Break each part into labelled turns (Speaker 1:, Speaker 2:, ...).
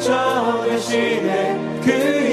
Speaker 1: 저 대신에 그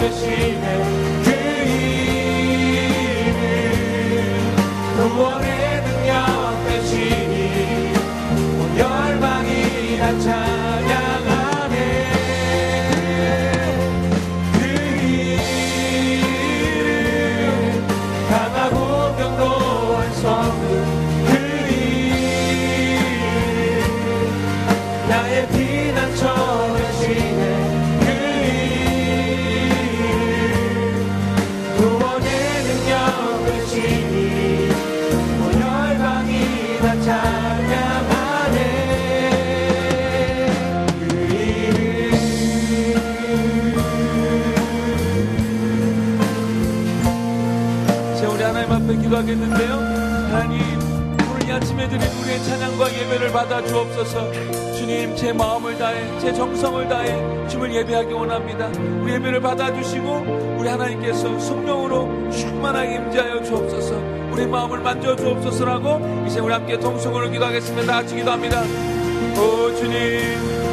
Speaker 1: Meshiach.
Speaker 2: 하나님 앞에 기도하겠는데요. 하나님, 오늘 아침에 드린 우리의 찬양과 예배를 받아 주옵소서. 주님, 제 마음을 다해, 제 정성을 다해 주님을 예배하기 원합니다. 우리 예배를 받아주시고, 우리 하나님께서 성령으로 충만하게 임재하여 주옵소서. 우리 마음을 만져 주옵소서라고 이제 우리 함께 통성으로 기도하겠습니다. 같이 기도합니다. 오 주님.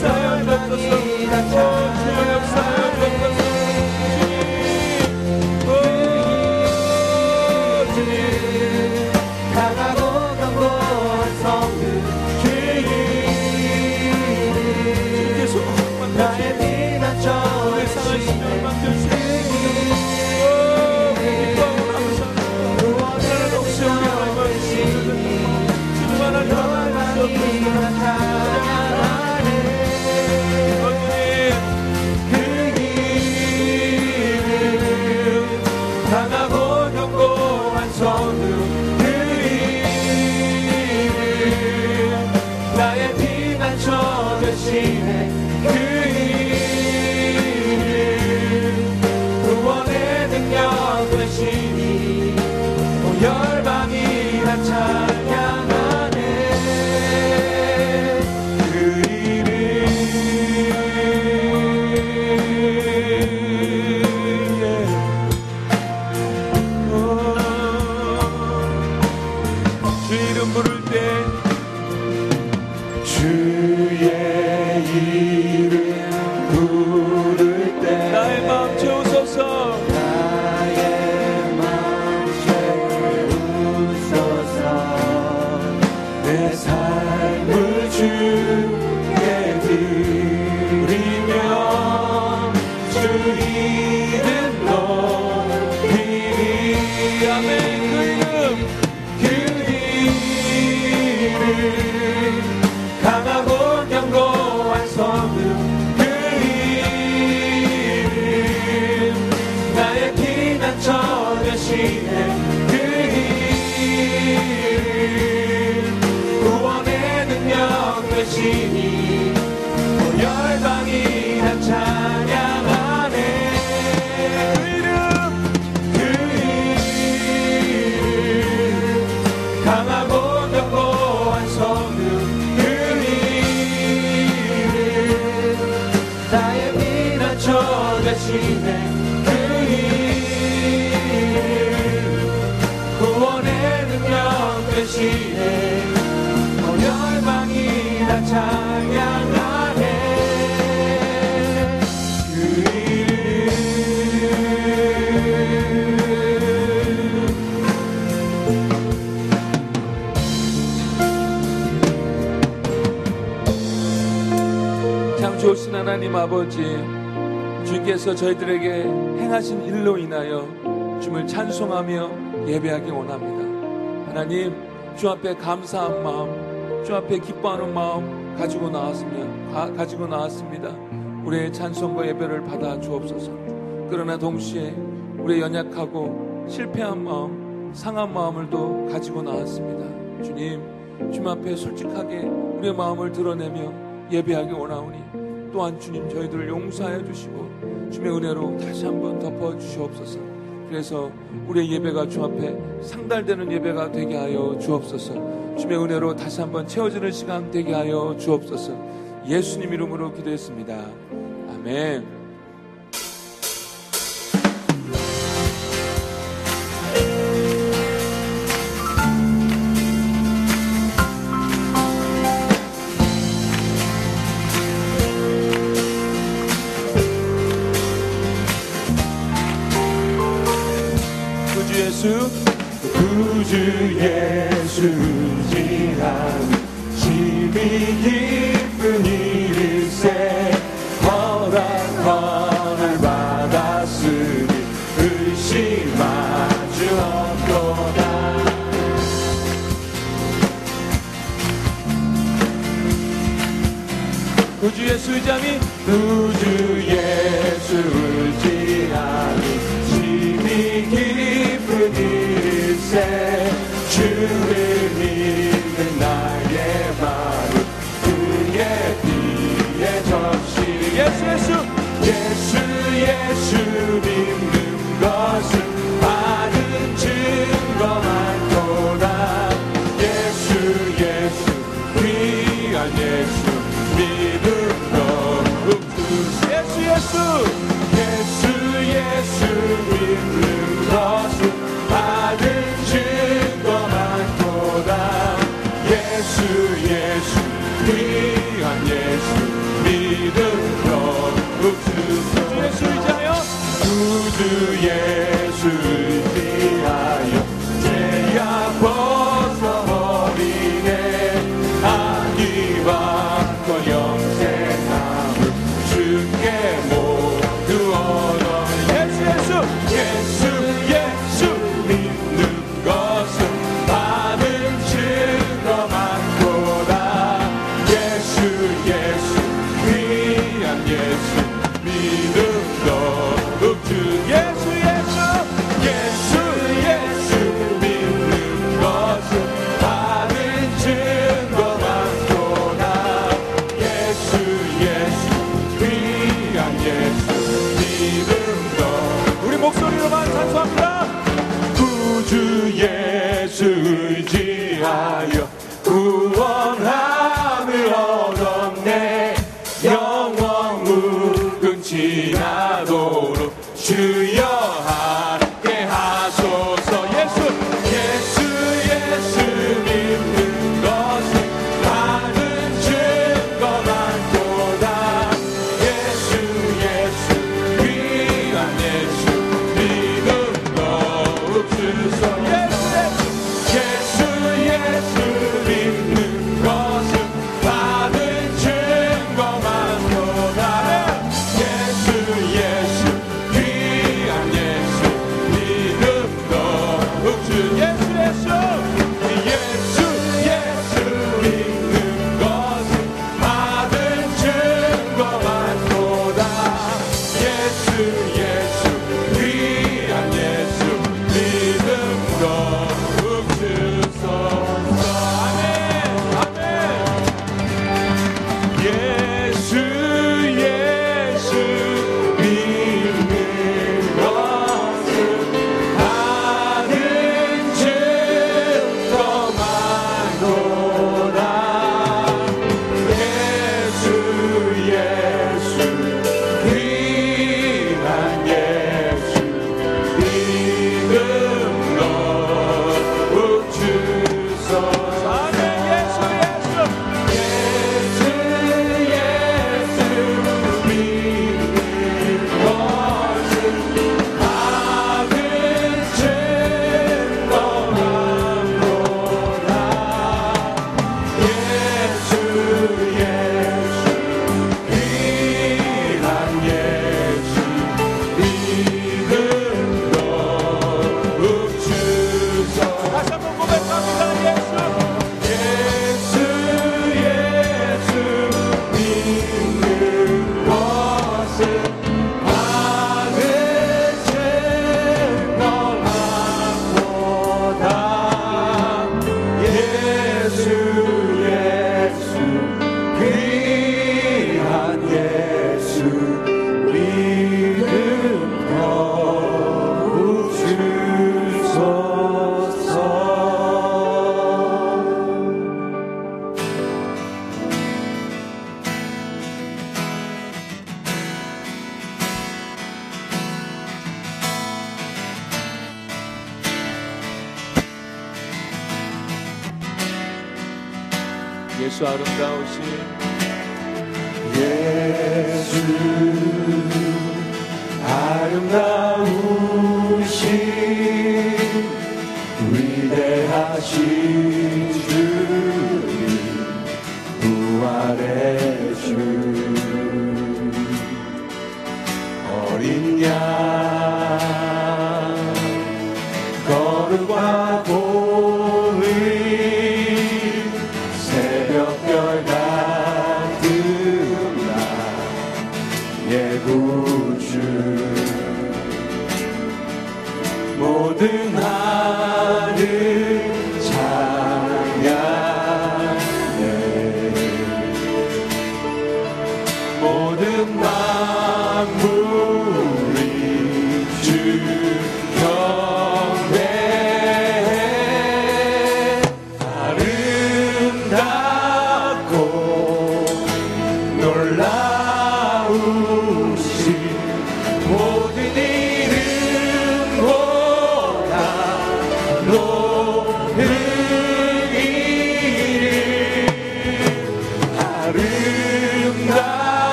Speaker 1: 세상이
Speaker 2: 닥쳐 되시네 온 열방이 다 찬양하네. 그 이름.
Speaker 1: 참 좋으신 하나님 아버지 주께서 저희들에게 행하신 일로 인하여 주를 찬송하며 예배하기 원합니다. 하나님 주 앞에 감사한 마음 주 앞에 기뻐하는 마음 가지고 가, 가지고 나왔습니다. 우리의 찬송과 예배를 받아 주옵소서. 그러나 동시에 우리의 연약하고 실패한 마음 상한 마음을도 가지고 나왔습니다. 주님 주님 앞에 솔직하게 우리의 마음을 드러내며 예배하기 원하오니 또한 주님 저희들을 용서하여 주시고 주의 은혜로 다시 한번 덮어 주시옵소서. 그래서 우리의 예배가 주 앞에 상달되는 예배가 되게 하여 주옵소서. 주의 은혜로 다시 한번 채워지는 시간 되게 하여 주옵소서. 예수님 이름으로 기도했습니다. 아멘. He 예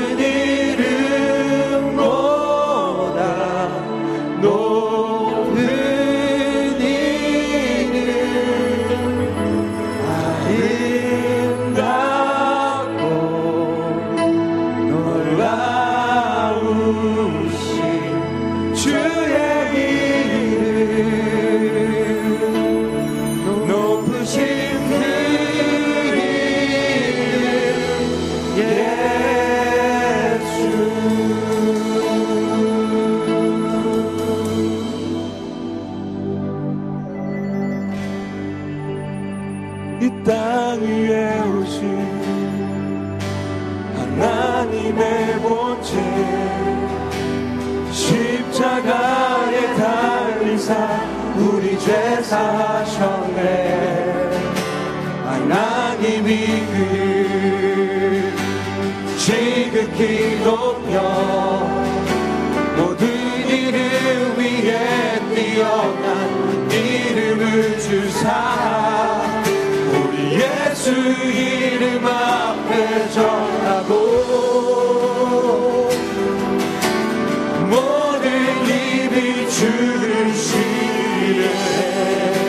Speaker 2: living in 십자가에 달리사 우리 죄 사하셨네. 하나님이 그 지극히 높여 모든 이름 위에 뛰어난 이름을 주사. 우리 예수 이름 앞에 전하고 주를
Speaker 1: 신뢰